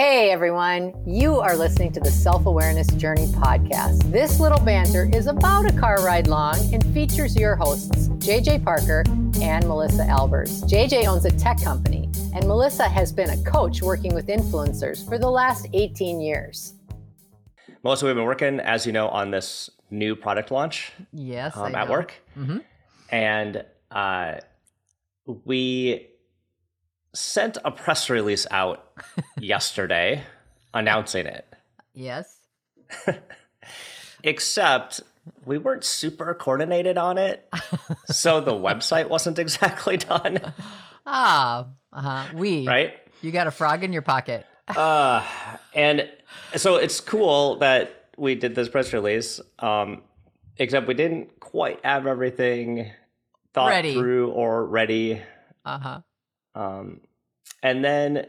Hey everyone, you are listening to the Self Awareness Journey podcast. This little banter is about a car ride long and features your hosts, JJ Parker and Melissa Albers. JJ owns a tech company, and Melissa has been a coach working with influencers for the last 18 years. Melissa, we've been working, as you know, on this new product launch. Yes, um, at work, mm-hmm. and uh, we sent a press release out yesterday announcing it. Yes. Except we weren't super coordinated on it. so the website wasn't exactly done. Ah, uh-huh. we. Right? You got a frog in your pocket. uh, and so it's cool that we did this press release. Um, except we didn't quite have everything thought ready. through or ready. Uh huh. Um, and then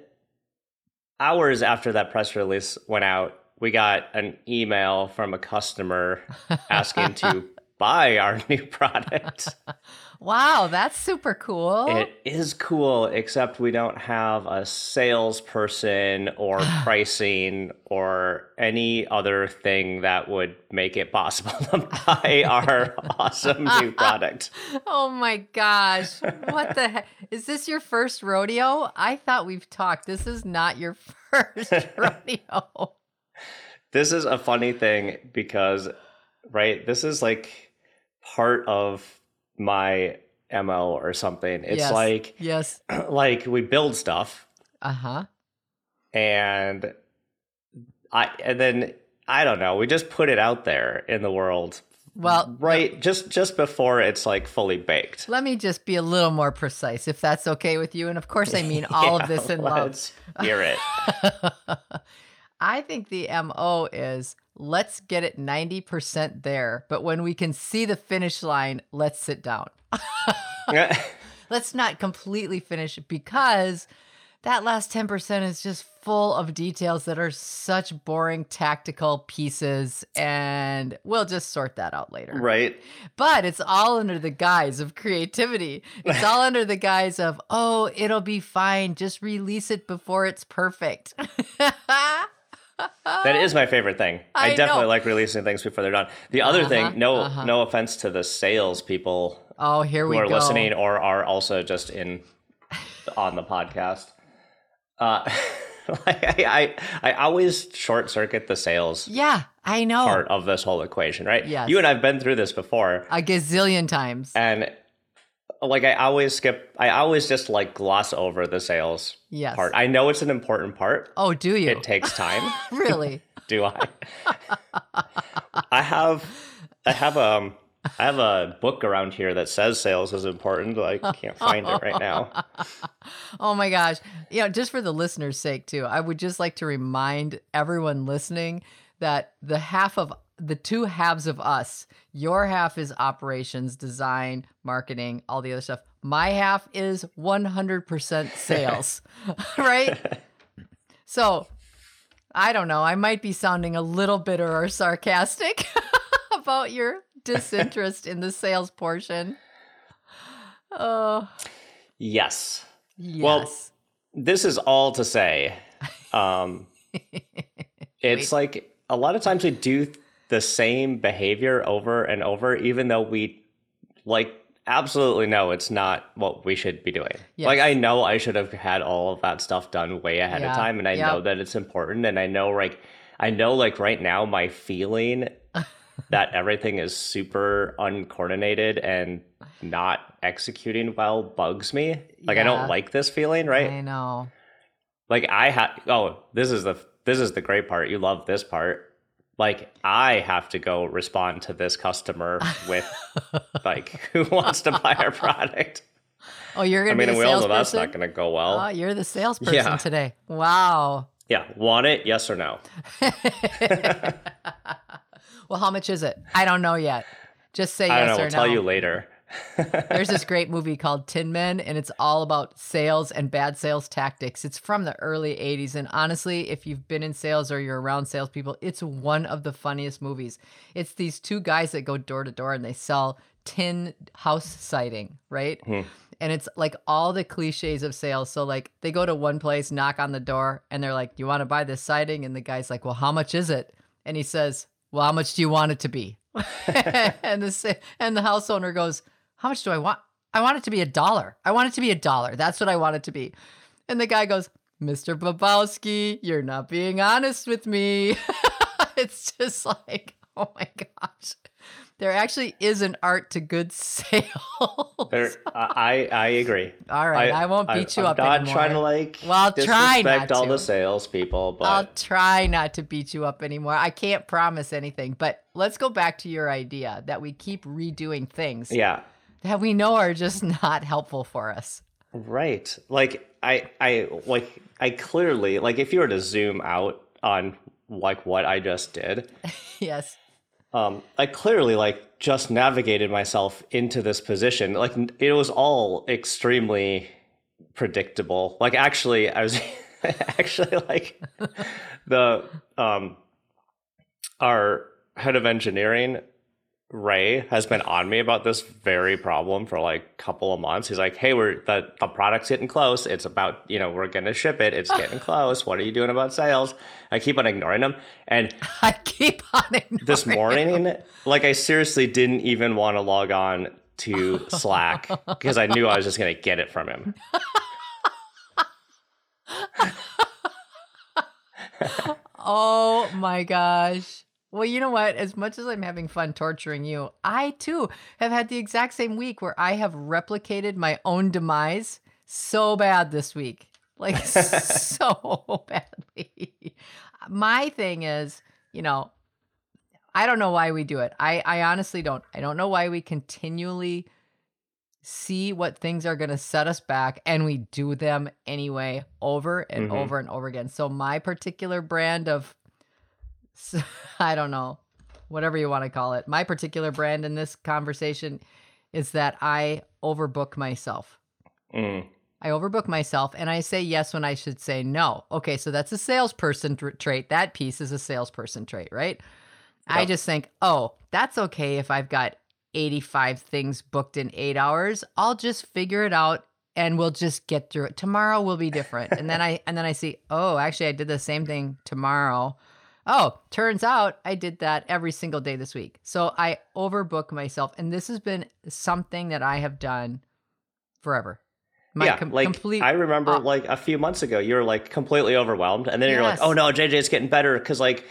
hours after that press release went out, we got an email from a customer asking to buy our new product. Wow, that's super cool. It is cool, except we don't have a salesperson or pricing or any other thing that would make it possible to buy our awesome new product. Oh my gosh. What the heck? Is this your first rodeo? I thought we've talked. This is not your first rodeo. This is a funny thing because, right, this is like part of my MO or something. It's yes. like yes, like we build stuff. Uh huh. And I and then I don't know. We just put it out there in the world. Well, right, just just before it's like fully baked. Let me just be a little more precise, if that's okay with you. And of course, I mean all yeah, of this in love. Hear it. I think the MO is let's get it 90% there, but when we can see the finish line, let's sit down. let's not completely finish because that last 10% is just full of details that are such boring tactical pieces and we'll just sort that out later. Right. But it's all under the guise of creativity. It's all under the guise of, "Oh, it'll be fine. Just release it before it's perfect." that is my favorite thing. I, I definitely know. like releasing things before they're done. The other uh-huh, thing, no uh-huh. no offense to the sales people Oh, here we who are go. listening or are also just in on the podcast. Uh I, I I always short circuit the sales. Yeah, I know. Part of this whole equation, right? Yes. You and I've been through this before. A gazillion times. And like I always skip I always just like gloss over the sales yes. part. I know it's an important part. Oh, do you? It takes time. really? do I? I have I have um I have a book around here that says sales is important. I can't find it right now. oh my gosh. You know, just for the listeners' sake too, I would just like to remind everyone listening that the half of the two halves of us. Your half is operations, design, marketing, all the other stuff. My half is 100% sales, right? So I don't know. I might be sounding a little bitter or sarcastic about your disinterest in the sales portion. Oh. Yes. Yes. Well, this is all to say um, it's Wait. like a lot of times we do the same behavior over and over, even though we like absolutely know it's not what we should be doing. Yes. Like I know I should have had all of that stuff done way ahead yeah. of time, and I yep. know that it's important, and I know like I know like right now my feeling that everything is super uncoordinated and not executing well bugs me. Like yeah. I don't like this feeling, right? I know. Like I had oh, this is the this is the great part. You love this part like I have to go respond to this customer with like who wants to buy our product. Oh, you're gonna. I mean, we all know that's not gonna go well. Oh, you're the salesperson yeah. today. Wow. Yeah, want it? Yes or no? well, how much is it? I don't know yet. Just say yes I don't know. or I'll no. tell you later. There's this great movie called Tin Men, and it's all about sales and bad sales tactics. It's from the early 80s. And honestly, if you've been in sales or you're around salespeople, it's one of the funniest movies. It's these two guys that go door to door and they sell tin house siding, right? Hmm. and it's like all the cliches of sales. So like they go to one place, knock on the door, and they're like, you want to buy this siding?" And the guy's like, "Well, how much is it?" And he says, "Well, how much do you want it to be?" and the and the house owner goes, "How much do I want? I want it to be a dollar. I want it to be a dollar. That's what I want it to be." And the guy goes, "Mr. Babowski, you're not being honest with me." it's just like, oh my gosh. There actually is an art to good sales. There, I I agree. All right, I, I won't beat I, you I'm up not anymore. trying to like well, I'll try not disrespect all to. the salespeople, but I'll try not to beat you up anymore. I can't promise anything, but let's go back to your idea that we keep redoing things yeah, that we know are just not helpful for us. right. Like I I like I clearly like if you were to zoom out on like what I just did, yes. um, I clearly like just navigated myself into this position. Like it was all extremely predictable. Like actually, I was actually like the um our head of engineering Ray has been on me about this very problem for like a couple of months. He's like, "Hey, we're the, the product's getting close. It's about you know we're gonna ship it. It's getting close. What are you doing about sales?" I keep on ignoring him, and I keep on ignoring this morning, like I seriously didn't even want to log on to Slack because I knew I was just gonna get it from him. Oh my gosh. Well, you know what? As much as I'm having fun torturing you, I too have had the exact same week where I have replicated my own demise so bad this week. Like, so badly. My thing is, you know, I don't know why we do it. I, I honestly don't. I don't know why we continually see what things are going to set us back and we do them anyway over and Mhm. over and over again. So my particular brand of I don't know, whatever you want to call it. My particular brand in this conversation is that I overbook myself. Mm. I overbook myself and I say yes when I should say no. Okay, so that's a salesperson tr- trait. That piece is a salesperson trait, right? I just think, oh, that's okay if I've got 85 things booked in eight hours. I'll just figure it out and we'll just get through it. Tomorrow will be different. and then I and then I see, oh, actually I did the same thing tomorrow. Oh, turns out I did that every single day this week. So I overbook myself. And this has been something that I have done forever. My yeah, com- like complete I remember, op- like a few months ago, you were like completely overwhelmed, and then you're like, "Oh no, JJ, it's getting better," because like,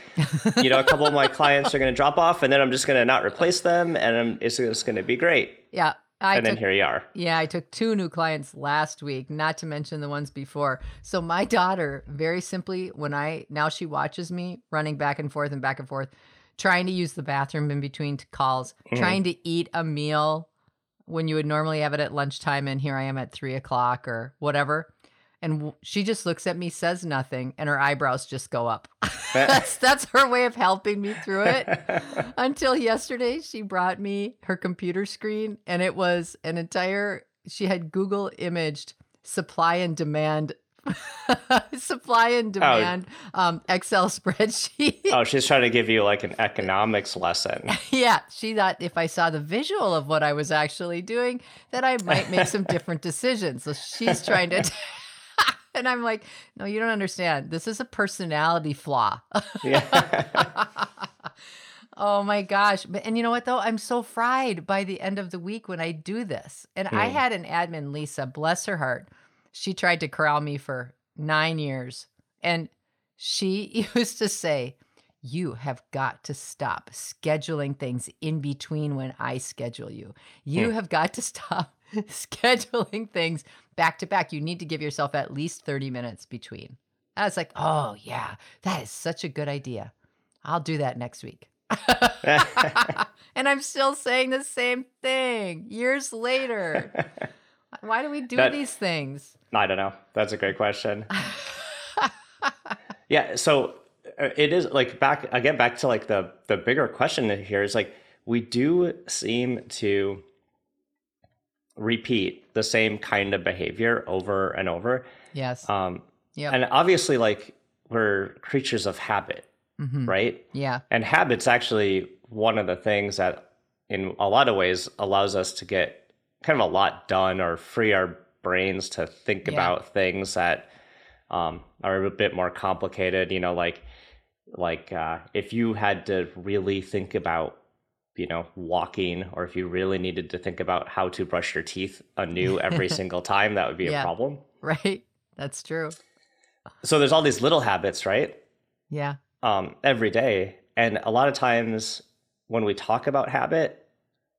you know, a couple of my clients are going to drop off, and then I'm just going to not replace them, and I'm, it's just going to be great. Yeah. I and then here you are. yeah, I took two new clients last week, not to mention the ones before. So my daughter, very simply, when I now she watches me running back and forth and back and forth, trying to use the bathroom in between calls, Mhm. trying to eat a meal when you would normally have it at lunchtime, and here I am at three o'clock or whatever. And w- she just looks at me, says nothing, and her eyebrows just go up. that's that's her way of helping me through it. Until yesterday, she brought me her computer screen, and it was an entire. She had Google imaged supply and demand, supply and demand um, Excel spreadsheet. oh, she's trying to give you like an economics lesson. yeah, she thought if I saw the visual of what I was actually doing, that I might make some different decisions. So she's trying to. And I'm like, no, you don't understand. This is a personality flaw. Yeah. Oh my gosh. But and you know what though? I'm so fried by the end of the week when I do this. And I Hmm. had an admin, Lisa, bless her heart. She tried to corral me for 9 years. And she used to say, "You have got to stop scheduling things in between when I schedule you. You Hmm. have got to stop scheduling things back to back. You need to give yourself at least 30 minutes between." I was like, "Oh, yeah. That is such a good idea. I'll do that next week." and I'm still saying the same thing years later. Why do we do That- these things? I don't know. That's a great question. yeah. So uh, it is like back again back to like the the bigger question here is like we do seem to repeat the same kind of behavior over and over. yes. Um, Yep. and obviously, like we're creatures of habit, Mhm. right? Yeah. And habits actually one of the things that, in a lot of ways, allows us to get kind of a lot done or free our brains to think Yeah. about things that um, are a bit more complicated. You know, like like uh, if you had to really think about you know walking or if you really needed to think about how to brush your teeth anew every single time that would be Yeah. a problem Right? That's true. so there's all these little habits right Yeah. um, every day and a lot of times when we talk about habit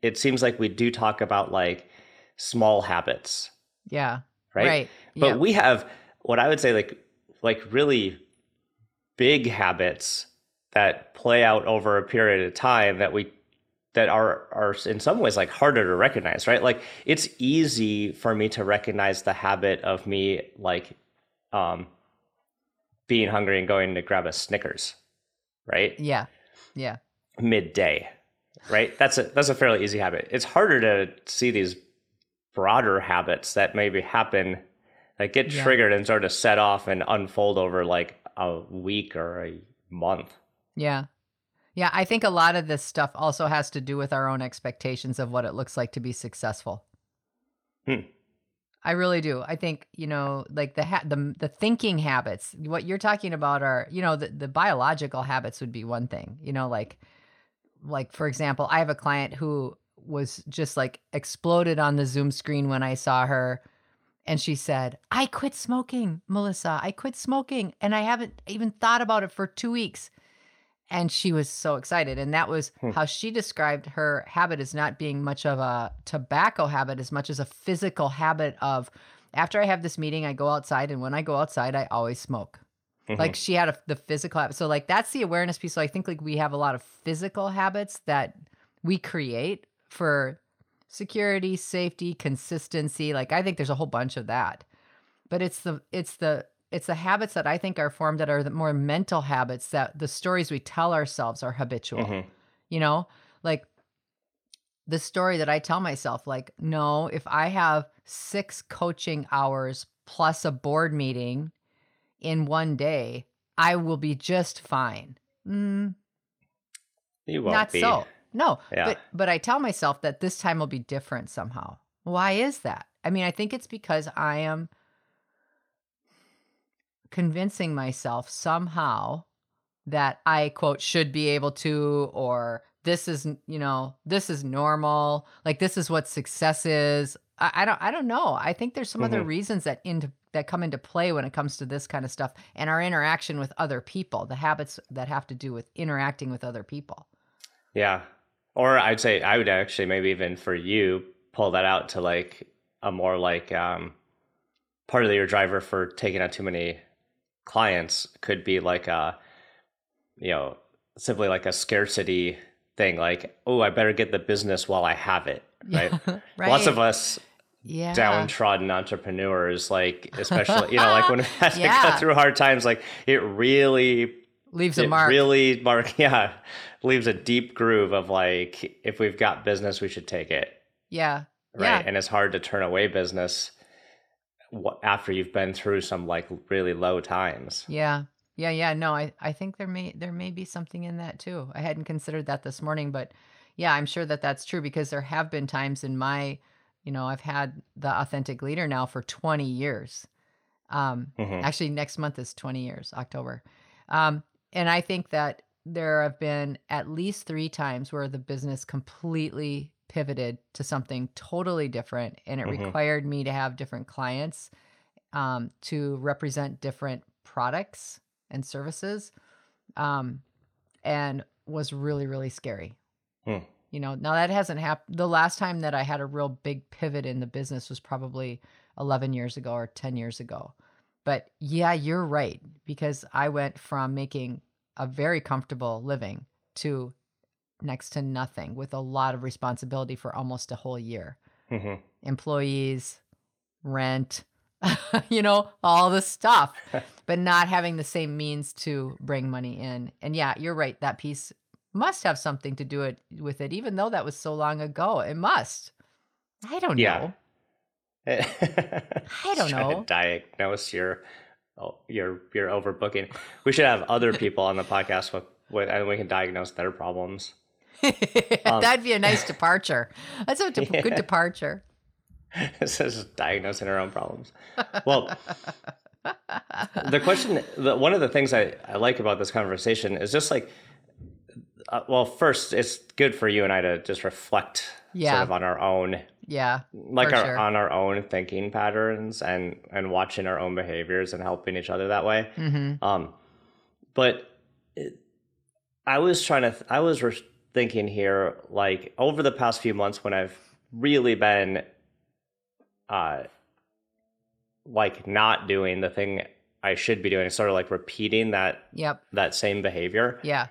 it seems like we do talk about like small habits Yeah. right, Right. but yeah. we have what i would say like like really big habits that play out over a period of time that we that are are in some ways like harder to recognize right like it's easy for me to recognize the habit of me like um being hungry and going to grab a snickers right yeah. Yeah. midday right that's a that's a fairly easy habit it's harder to see these broader habits that maybe happen that get Yeah. triggered and sort of set off and unfold over like a week or a month Yeah. Yeah. I think a lot of this stuff also has to do with our own expectations of what it looks like to be successful. Hmm. I really do. I think, you know, like the ha- the the thinking habits, what you're talking about are, you know, the, the biological habits would be one thing. You know, like like for example, I have a client who was just like exploded on the Zoom screen when I saw her and she said, "I quit smoking, Melissa. I quit smoking and I haven't even thought about it for 2 weeks." And she was so excited and that was Hmm. how she described her habit as not being much of a tobacco habit as much as a physical habit of after I have this meeting, I go outside and when I go outside, I always smoke like she had a, the physical habit. So like that's the awareness piece. So I think like we have a lot of physical habits that we create for security, safety, consistency. Like I think there's a whole bunch of that. But it's the it's the it's the habits that I think are formed that are the more mental habits that the stories we tell ourselves are habitual. Mhm. You know, like the story that I tell myself, like, no, if I have six coaching hours plus a board meeting in one day, I will be just fine. Mm, you won't not be so. No, Yeah. but but I tell myself that this time will be different somehow. Why is that? I mean, I think it's because I am convincing myself somehow that I quote should be able to or this is you know this is normal like this is what success is I, I don't I don't know I think there's some other Mhm. reasons that into that come into play when it comes to this kind of stuff and our interaction with other people the habits that have to do with interacting with other people Yeah. Or I'd say I would actually maybe even for you pull that out to like a more like um part of your driver for taking out too many clients could be like a you know simply like a scarcity thing like oh I better get the business while I have it right? Right lots of us yeah. downtrodden entrepreneurs like especially you know like when we had to Yeah. go through hard times like it really leaves a mark. really mark yeah leaves a deep groove of like if we've got business we should take it. Yeah. Right? And it's hard to turn away business after you've been through some like really low times Yeah. Yeah, yeah. No, I, I think there may there may be something in that too. I hadn't considered that this morning, but yeah, I'm sure that that's true because there have been times in my, you know, I've had the authentic leader now for 20 years. Um, Mhm. actually next month is 20 years, October. Um, and I think that there have been at least 3 times where the business completely pivoted to something totally different and it Mhm. required me to have different clients um, to represent different products and services um, and was really really scary Hmm. you know now that hasn't happened the last time that i had a real big pivot in the business was probably 11 years ago or 10 years ago but yeah you're right because i went from making a very comfortable living to next to nothing with a lot of responsibility for almost a whole year Mhm. employees, rent, you know, all the stuff, but not having the same means to bring money in. And yeah, you're right. That piece must have something to do it with it, even though that was so long ago. It must. I don't Yeah. know. I don't know. diagnose your oh, your your overbooking we should have other people on the podcast with, with and we can diagnose their problems Um, That'd be a nice departure. That's a de- Yeah. good departure. it's just diagnosing our own problems. Well, the question, the, one of the things I, I like about this conversation is just like, uh, well, first, it's good for you and I to just reflect Yeah. sort of on our own, Yeah. like our, sure. on our own thinking patterns and and watching our own behaviors and helping each other that way. Mm-hmm. Um, but it, I was trying to, I was re- thinking here, like over the past few months when I've really been, uh, like not doing the thing I should be doing, sort of like repeating that Yep. that same behavior. Yeah.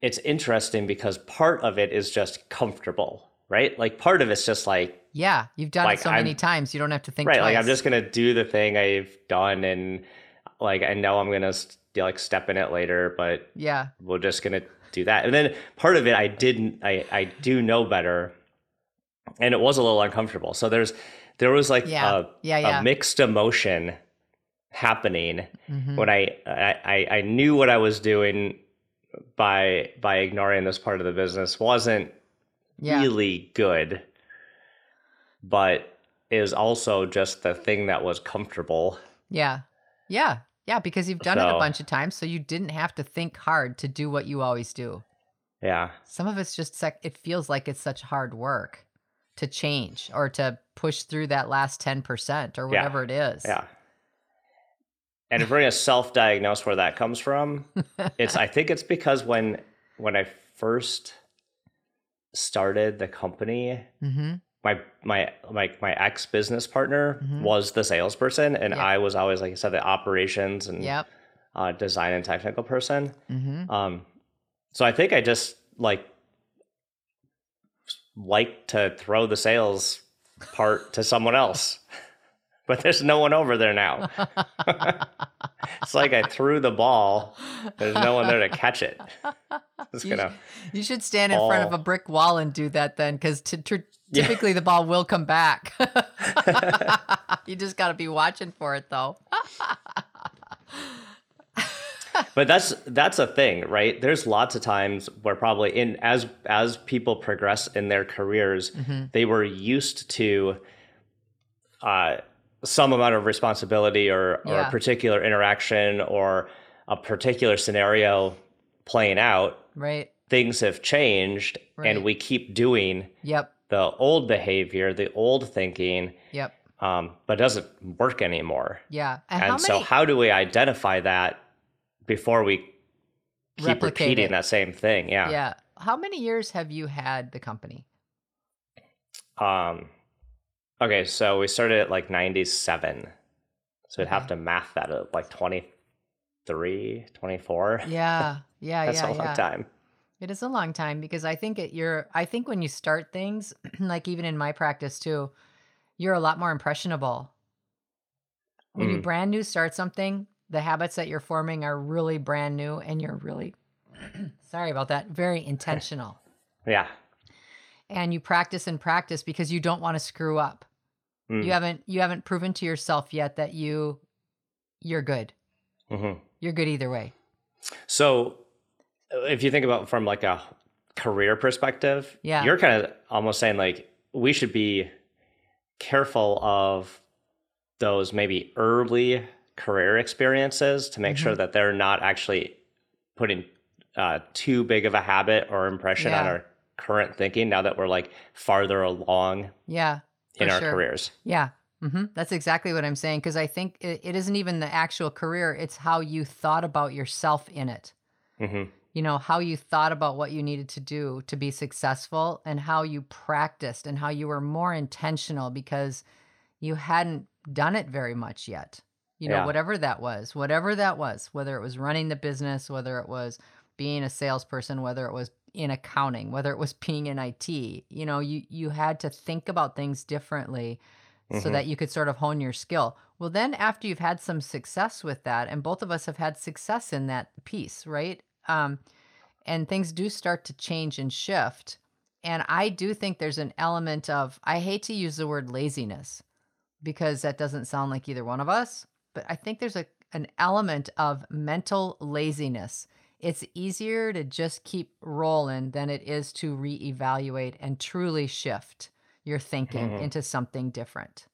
It's interesting because part of it is just comfortable, right? Like part of it's just like Yeah. You've done Like, it so many I'm- times. You don't have to think right, twice. like I'm just gonna do the thing I've done, and like I know I'm gonna st- like step in it later, but Yeah. we're just gonna do that. And then part of it, I didn't, I I do know better, and it was a little uncomfortable. So there's there was like Yeah. a, Yeah. Yeah. a mixed emotion happening Mhm. when I, I I I knew what I was doing by by ignoring this part of the business wasn't Yeah. really good, but is also just the thing that was comfortable. Yeah. Yeah. Yeah. Because you've done it a bunch of times. So you didn't have to think hard to do what you always do. Yeah. Some of it's just, sec- it feels like it's such hard work to change or to push through that last 10% or Yeah. whatever it is. Yeah. And if we're gonna self-diagnose where that comes from, it's I think it's because when when I first started the company, Mm-hmm. My my my my ex business partner Mhm. was the salesperson, and Yeah. I was always like I said the operations and Yep. uh, design and technical person. Mm-hmm. Um, so I think I just like like to throw the sales part to someone else, but there's no one over there now. it's like I threw the ball. There's no one there to catch it. You gonna. You should stand in front of a brick wall and do that then, because t- tr- typically the ball will come back. you just got to be watching for it, though. But that's that's a thing, right? There's lots of times where probably in as as people progress in their careers, they were used to uh, some amount of responsibility or, or a particular interaction or a particular scenario playing out. Right. Things have changed, Right. and we keep doing Yep. the old behavior, the old thinking, Yep. um, but it doesn't work anymore. Yeah. And, And how so, many? how do we identify that before we keep Replicate repeating it. that same thing? Yeah. yeah. How many years have you had the company? Um. Okay, so we started at like ninety-seven, so we'd have to math that at like 23, 24. Yeah. Yeah. Yeah. That's yeah. a long yeah. time. It is a long time because I think it, you're. I think when you start things, like even in my practice too, you're a lot more impressionable. When you Mm. brand new start something, the habits that you're forming are really brand new, and you're really, sorry about that, very intentional. Yeah. and you practice and practice because you don't want to screw up. Mm. You haven't you haven't proven to yourself yet that you you're good. hmm You're good either way. So, uh, if you think about from like a career perspective, Yeah. you're kind of almost saying like we should be careful of those maybe early career experiences to make sure Mm-hmm. that they're not actually putting uh, too big of a habit or impression on our current thinking now that we're like farther along Yeah. In for our sure. careers. Yeah. hmm That's exactly what I'm saying because I think it, it isn't even the actual career, it's how you thought about yourself in it. hmm You know, how you thought about what you needed to do to be successful and how you practiced and how you were more intentional because you hadn't done it very much yet. You know, Yeah. whatever that was, whatever that was, whether it was running the business, whether it was being a salesperson, whether it was in accounting, whether it was being in IT, you know, you you had to think about things differently so Mhm. that you could sort of hone your skill. Well, then after you've had some success with that, and both of us have had success in that piece, right? Um, and things do start to change and shift. And I do think there's an element of, I hate to use the word laziness because that doesn't sound like either one of us, but I think there's a, an element of mental laziness. It's easier to just keep rolling than it is to reevaluate and truly shift your thinking Mhm. into something different.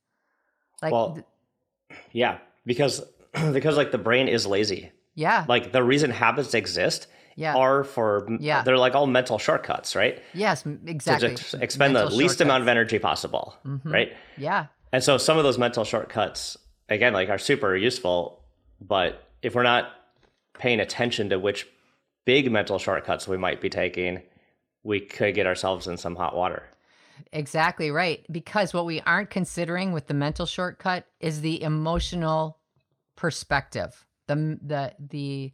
Like, well, th- yeah, because because like the brain is lazy. yeah, Like the reason habits exist yeah, are for Yeah. they're like all mental shortcuts, right? yes, exactly. To expend the Mental least amount of energy possible, Mhm. right? Yeah, And so some of those mental shortcuts, again, like are super useful, but if we're not paying attention to which big mental shortcuts we might be taking, we could get ourselves in some hot water. exactly right. Because what we aren't considering with the mental shortcut is the emotional perspective, the the the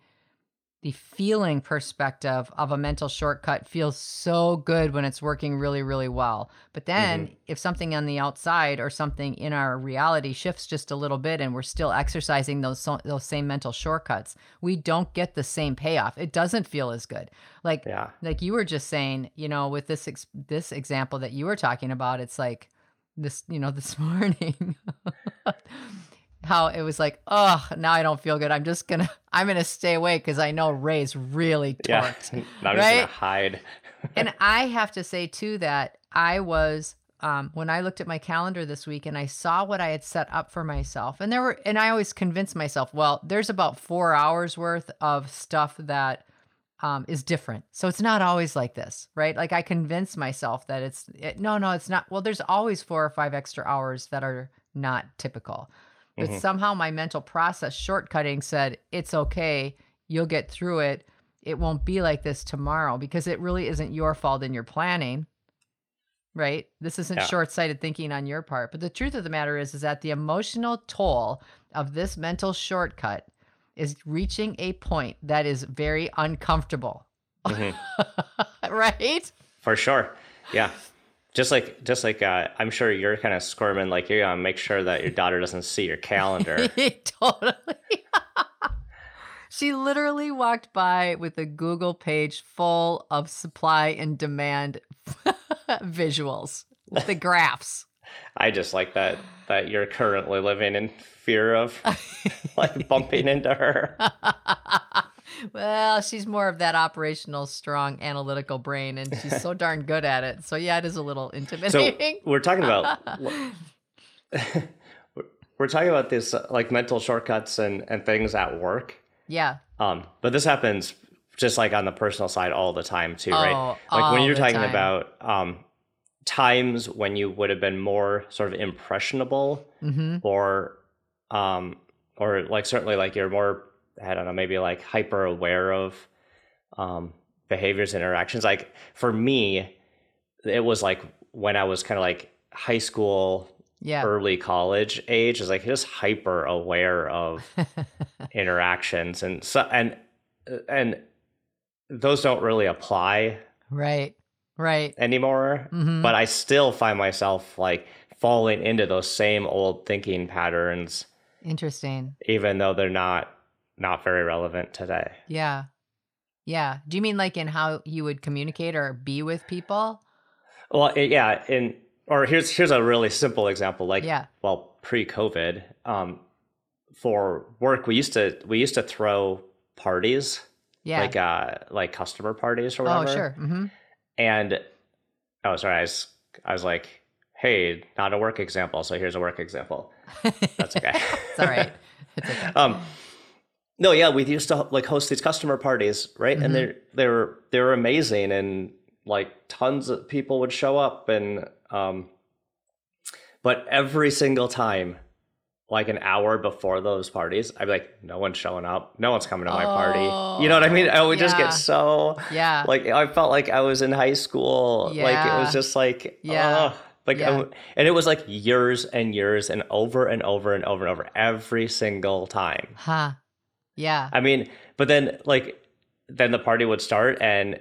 the feeling perspective of a mental shortcut feels so good when it's working really really well. But then mm-hmm. if something on the outside or something in our reality shifts just a little bit and we're still exercising those those same mental shortcuts we don't get the same payoff. It doesn't feel as good. Like Yeah. like you were just saying you know with this ex- this example that you were talking about it's like this you know this morning how it was like oh now i don't feel good i'm just gonna i'm gonna stay awake because i know ray's really Yeah. torqued I'm just gonna hide. and I have to say too that I was um, when I looked at my calendar this week and I saw what I had set up for myself, and there were, and I always convince myself, well, there's about four hours worth of stuff that um, is different, so it's not always like this, right? Like I convince myself that it's it, no, no, it's not. Well, there's always four or five extra hours that are not typical, but Mhm. somehow my mental process shortcutting said it's okay, you'll get through it it won't be like this tomorrow because it really isn't your fault in your planning right this isn't Yeah. short-sighted thinking on your part but the truth of the matter is is that the emotional toll of this mental shortcut is reaching a point that is very uncomfortable Mhm. right For sure. Yeah. Just like just like uh, I'm sure you're kind of squirming like you're gonna make sure that your daughter doesn't see your calendar. totally she literally walked by with a google page full of supply and demand visuals with the graphs I just like that that you're currently living in fear of like bumping into her. Well she's more of that operational strong analytical brain and she's so darn good at it so yeah it is a little intimidating. So we're talking about we're talking about this uh, like mental shortcuts and and things at work. yeah Um, but this happens just like on the personal side all the time too, Oh, right? Like when you're talking time. about um, times when you would have been more sort of impressionable, hmm or um, or like certainly like you're more I don't know maybe like hyper aware of um, behaviors and interactions. Like for me, it was like when I was kind of like high school yeah. early college age is like just hyper aware of interactions. And so and and those don't really apply right right. anymore hmm but i still find myself like falling into those same old thinking patterns interesting. even though they're not not very relevant today Yeah. Yeah. Do you mean like in how you would communicate or be with people? well yeah and or here's here's a really simple example like Yeah. well pre-covid um for work we used to we used to throw parties Yeah. like uh like customer parties or whatever. oh, whatever. sure. hmm And oh sorry, I was I was like, hey, not a work example, so here's a work example. That's okay. it's all right. It's okay. um no, yeah, we used to like host these customer parties, right? Mhm. And they're they were they were amazing and like tons of people would show up and um but every single time like an hour before those parties, I'd be like, no one's showing up. No one's coming to my party. You know what I mean? I would just get so Yeah. like I felt like I was in high school. Yeah. Like it was just like Yeah. like Yeah. And it was like years and years and over and over and over and over every single time. huh. Yeah. I mean, but then like then the party would start and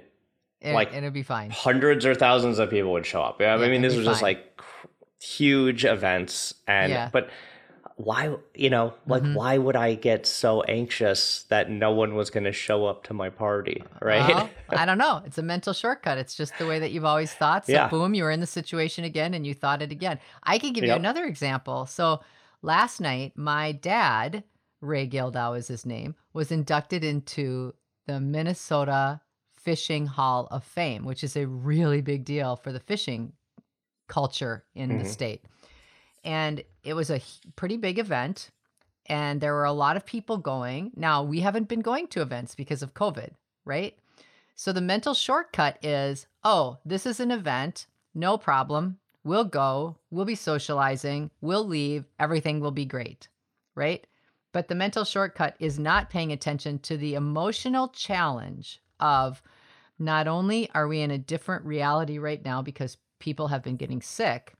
It, like- it'd be fine. hundreds or thousands of people would show up. Yeah, Yeah, I mean, be was just like huge events, and Yeah. but why, you know, like Mhm. why would I get so anxious that no one was going to show up to my party, right? Well, I don't know. It's a mental shortcut. It's just the way that you've always thought. So Yeah. boom, you were in the situation again and you thought it again. I can give you another example. So last night, my dad, Ray Gildow is his name, was inducted into the Minnesota Fishing Hall of Fame, which is a really big deal for the fishing culture in the mm-hmm. state. And it was a pretty big event and there were a lot of people going. Now, we haven't been going to events because of COVID, right? So the mental shortcut is, oh, this is an event, no problem. We'll go, we'll be socializing, we'll leave, everything will be great, right? But the mental shortcut is not paying attention to the emotional challenge of not only are we in a different reality right now because people have been getting sick,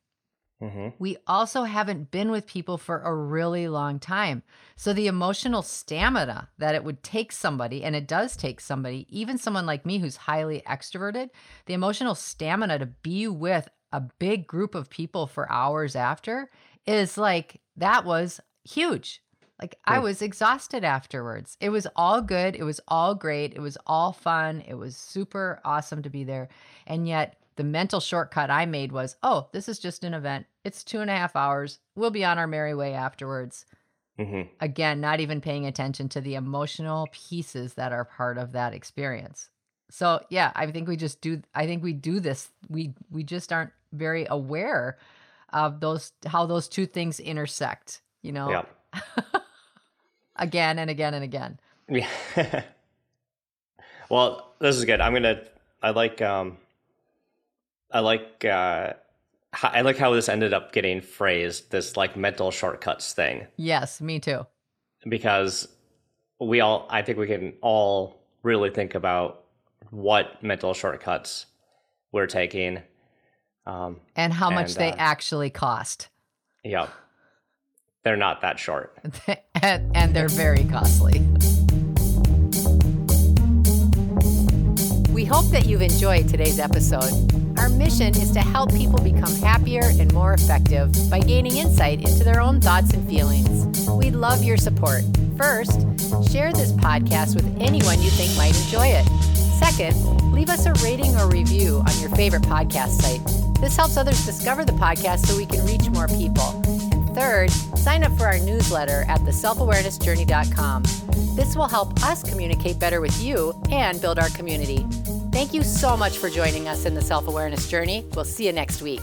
hmm we also haven't been with people for a really long time. So the emotional stamina that it would take somebody, and it does take somebody, even someone like me who's highly extroverted, the emotional stamina to be with a big group of people for hours after is like, that was huge. Like I was exhausted afterwards. It was all good. It was all great. It was all fun. It was super awesome to be there. And yet the mental shortcut I made was, oh, this is just an event. It's two and a half hours. We'll be on our merry way afterwards. hmm Again, not even paying attention to the emotional pieces that are part of that experience. So yeah, I think we just do I think we do this. We we just aren't very aware of those how those two things intersect, you know? Yeah. again and again and again. Yeah. well, this is good. I'm gonna. I like. Um. I like. Uh. I like how this ended up getting phrased. This like mental shortcuts thing Yes, me too. because we all. I think we can all really think about what mental shortcuts we're taking. Um. And how much And, they uh, actually cost. Yeah. They're not that short. and, and they're very costly. We hope that you've enjoyed today's episode. Our mission is to help people become happier and more effective by gaining insight into their own thoughts and feelings. We'd love your support. First, share this podcast with anyone you think might enjoy it. Second, leave us a rating or review on your favorite podcast site. This helps others discover the podcast so we can reach more people. Third, sign up for our newsletter at theselfawarenessjourney.com. This will help us communicate better with you and build our community. Thank you so much for joining us in the self awareness journey. We'll see you next week.